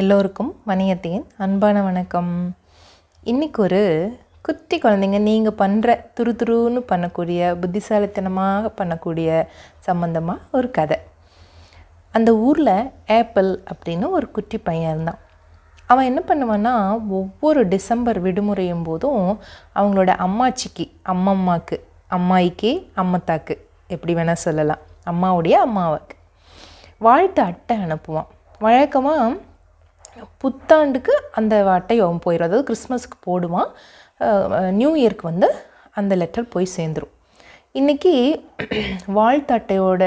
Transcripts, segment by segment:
எல்லோருக்கும் வணிகத்தின் அன்பான வணக்கம். இன்றைக்கி ஒரு குட்டி குழந்தைங்க நீங்கள் பண்ணுற துரு துருன்னு பண்ணக்கூடிய புத்திசாலித்தனமாக பண்ணக்கூடிய சம்மந்தமாக ஒரு கதை. அந்த ஊரில் ஆப்பிள் அப்படின்னு ஒரு குட்டி பையன் இருந்தான். அவன் என்ன பண்ணுவான்னா ஒவ்வொரு டிசம்பர் விடுமுறையும் போதும் அவங்களோட அம்மாச்சிக்கு அம்மம்மாக்கு அம்மாய்க்கு அம்மத்தாக்கு எப்படி வேணால் சொல்லலாம் அம்மாவுடைய அம்மாவுக்கு வாழ்த்து அட்டை அனுப்புவான். வழக்கமாக புத்தாண்டுக்கு அந்த அட்டை அவன் போயிடும் அதாவது கிறிஸ்மஸ்க்கு போடுவான். நியூ இயர்க்கு வந்து அந்த லெட்டர் போய் சேர்ந்துடும் இன்றைக்கி வாழ்த்து அட்டையோட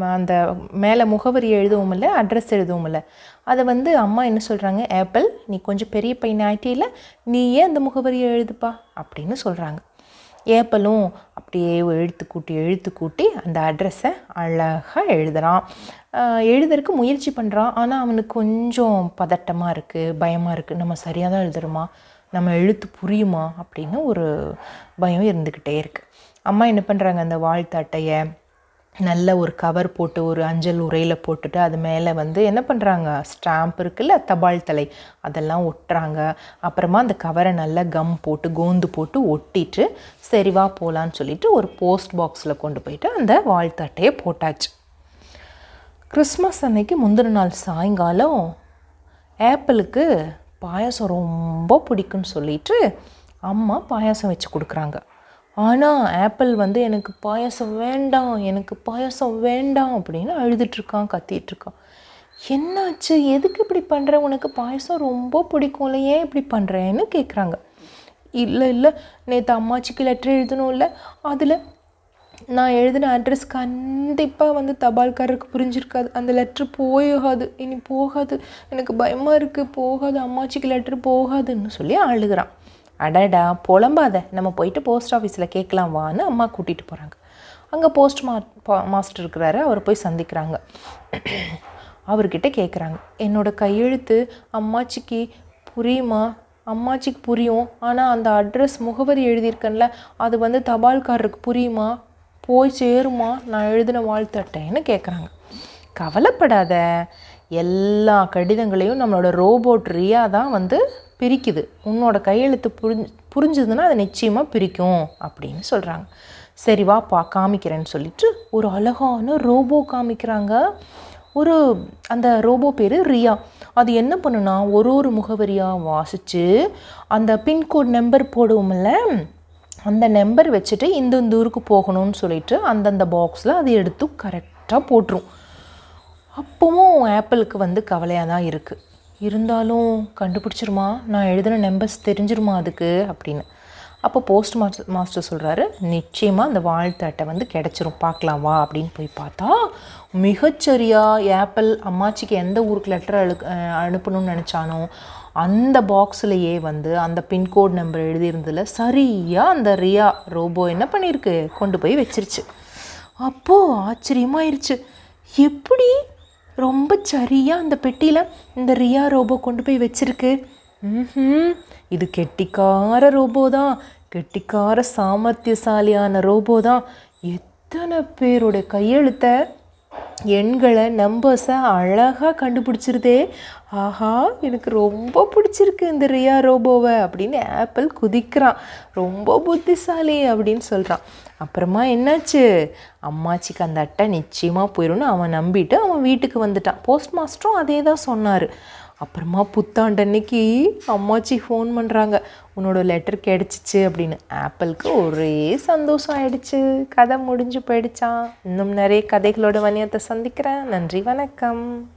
அந்த மேலே முகவரி எழுதவும் இல்லை அட்ரஸ் எழுதவும் இல்லை அதை வந்து அம்மா என்ன சொல்கிறாங்க ஆப்பிள் நீ கொஞ்சம் பெரிய பையன் ஆயிட்டில நீயே அந்த முகவரியை எழுதுப்பா? அப்படின்னு சொல்கிறாங்க ஏப்பலும் அப்படியே எழுத்து கூட்டி எழுத்து கூட்டி அந்த அட்ரஸை அழகாக எழுதுறான். எழுதுறதுக்கு முயற்சி பண்ணுறான் ஆனால் அவனுக்கு கொஞ்சம் பதட்டமாக இருக்குது பயமாக இருக்குது நம்ம சரியாக தான் எழுதுறோமா? நம்ம எழுத்து புரியுமா? அப்படின்னு ஒரு பயம் இருந்துக்கிட்டே இருக்குது அம்மா என்ன பண்ணுறாங்க அந்த வாழ்த்து அட்டையை நல்ல ஒரு கவர் போட்டு ஒரு அஞ்சல் உரையில் போட்டுட்டு அது மேலே வந்து என்ன பண்ணுறாங்க ஸ்டாம்ப் இருக்குல்ல தபால் தலை. அதெல்லாம் ஒட்டுறாங்க. அப்புறமா அந்த கவரை நல்லா கம் போட்டு கோந்து போட்டு ஒட்டிட்டு சரிவா போகலான்னு சொல்லிட்டு ஒரு போஸ்ட் பாக்ஸில் கொண்டு போயிட்டு அந்த வாழ்த்து அட்டையை போட்டாச்சு. கிறிஸ்மஸ் அன்னைக்கு முந்தின நாள் சாயங்காலம் ஆப்பிளுக்கு பாயாசம் ரொம்ப பிடிக்கும்னு சொல்லிட்டு அம்மா பாயாசம் வச்சு கொடுக்குறாங்க. ஆனால் ஆப்பிள் வந்து எனக்கு பாயாசம் வேண்டாம் எனக்கு பாயாசம் வேண்டாம் அப்படின்னு அழுதுட்ருக்கான் கத்திட்டுருக்கான் என்னாச்சு? எதுக்கு இப்படி பண்ணுற உனக்கு பாயாசம் ரொம்ப பிடிக்கும்ல ஏன் இப்படி பண்ணுறேன்னு கேட்குறாங்க இல்லை இல்லை நேற்று அம்மாச்சிக்கு லெட்டர் எழுதணும்ல அதில் நான் எழுதின அட்ரஸ் கண்டிப்பாக வந்து தபால்காரருக்கு புரிஞ்சிருக்காது. அந்த லெட்ரு போகாது இனி போகாது. எனக்கு பயமாக இருக்குது போகாது அம்மாச்சிக்கு லெட்ரு போகாதுன்னு சொல்லி அழுகிறான். அடடா புலம்பாத. நம்ம போயிட்டு போஸ்ட் ஆஃபீஸில் கேட்கலாம் வான்னு அம்மா கூட்டிகிட்டு போகிறாங்க அங்கே போஸ்ட் மா பா- மாஸ்டர் இருக்கிறாரு அவர் போய் சந்திக்கிறாங்க. அவர்கிட்ட கேட்குறாங்க என்னோடய கையெழுத்து அம்மாச்சிக்கு புரியுமா? அம்மாச்சிக்கு புரியும். ஆனால் அந்த அட்ரஸ் முகவரி எழுதியிருக்கேன்ல அது வந்து தபால்காரருக்கு புரியுமா? போய் சேருமா? நான் எழுதின வாழ்த்து அட்டைன்னு கேட்குறாங்க கவலைப்படாத. எல்லா கடிதங்களையும் நம்மளோட ரோபோட் ரியா தான் வந்து பிரிக்குது. உன்னோட கையெழுத்து புரிஞ்சு புரிஞ்சுதுன்னா அது நிச்சயமாக பிரிக்கும் அப்படின்னு சொல்கிறாங்க சரி வா பா காமிக்கிறேன்னு சொல்லிட்டு ஒரு அழகான ரோபோ காமிக்கிறாங்க. ஒரு அந்த ரோபோ பேர் ரியா. அது என்ன பண்ணுனா ஒரு ஒரு முகவரியாக வாசித்து அந்த பின்கோட் நம்பர் போடுவோம்ல அந்த நம்பர் வச்சுட்டு இந்த இந்த ஊருக்கு போகணும்னு சொல்லிட்டு அந்தந்த பாக்ஸில் அது எடுத்து கரெக்டாக போட்டுரும். அப்பவும் ஆப்பிளுக்கு வந்து கவலையாக தான் இருக்குது இருந்தாலும் கண்டுபிடிச்சிருமா? நான் எழுதின நம்பர்ஸ் தெரிஞ்சிருமா அதுக்கு? அப்படின்னு. அப்போ போஸ்ட் மாஸ்டர் மாஸ்டர் சொல்கிறாரு நிச்சயமாக அந்த வாழ்த்து அட்டை வந்து கிடச்சிரும் பார்க்கலாம் வா அப்படின்னு போய் பார்த்தா மிகச்சரியா ஆப்பிள் அம்மாச்சிக்கு எந்த ஊருக்கு லெட்டர் அழு அனுப்பணும்னு நினச்சானோ அந்த பாக்ஸ்லேயே வந்து அந்த பின்கோட் நம்பர் எழுதியிருந்ததில் சரியாக அந்த ரியா ரோபோ என்ன பண்ணியிருக்கு? கொண்டு போய் வச்சிருச்சு. அப்போது ஆச்சரியமாயிருச்சு. எப்படி ரொம்ப சரியாக அந்த பெட்டியில் இந்த ரியா ரோபோ கொண்டு போய் வச்சிருக்கு. ம் இது கெட்டிக்கார ரோபோ தான். கெட்டிக்கார சாமர்த்தியசாலியான ரோபோ தான். எத்தனை பேரோட கையெழுத்தை எண்களை நம்பர்ஸை அழகாக கண்டுபிடிச்சிருதே. ஆஹா எனக்கு ரொம்ப பிடிச்சிருக்கு இந்த ரியா ரோபோவை அப்படின்னு ஆப்பிள் குதிக்கிறான். ரொம்ப புத்திசாலி அப்படின்னு சொல்கிறான் அப்புறமா என்னாச்சு? அம்மாச்சிக்கு அந்த அட்டை நிச்சயமாக போயிடும்னு அவன் நம்பிட்டு அவன் வீட்டுக்கு வந்துட்டான். போஸ்ட் மாஸ்டரும் அதே தான் சொன்னார். அப்புறமா புத்தாண்டு அன்னைக்கு அம்மாச்சி ஃபோன் பண்ணுறாங்க உன்னோட லெட்டர் கிடச்சிச்சு அப்படின்னு. ஆப்பிளுக்கு ஒரே சந்தோஷம் ஆயிடுச்சு. கதை முடிஞ்சு போயிடுச்சான் இன்னும் நிறைய கதைகளோட வணியத்தை சந்திக்கிறேன். நன்றி வணக்கம்.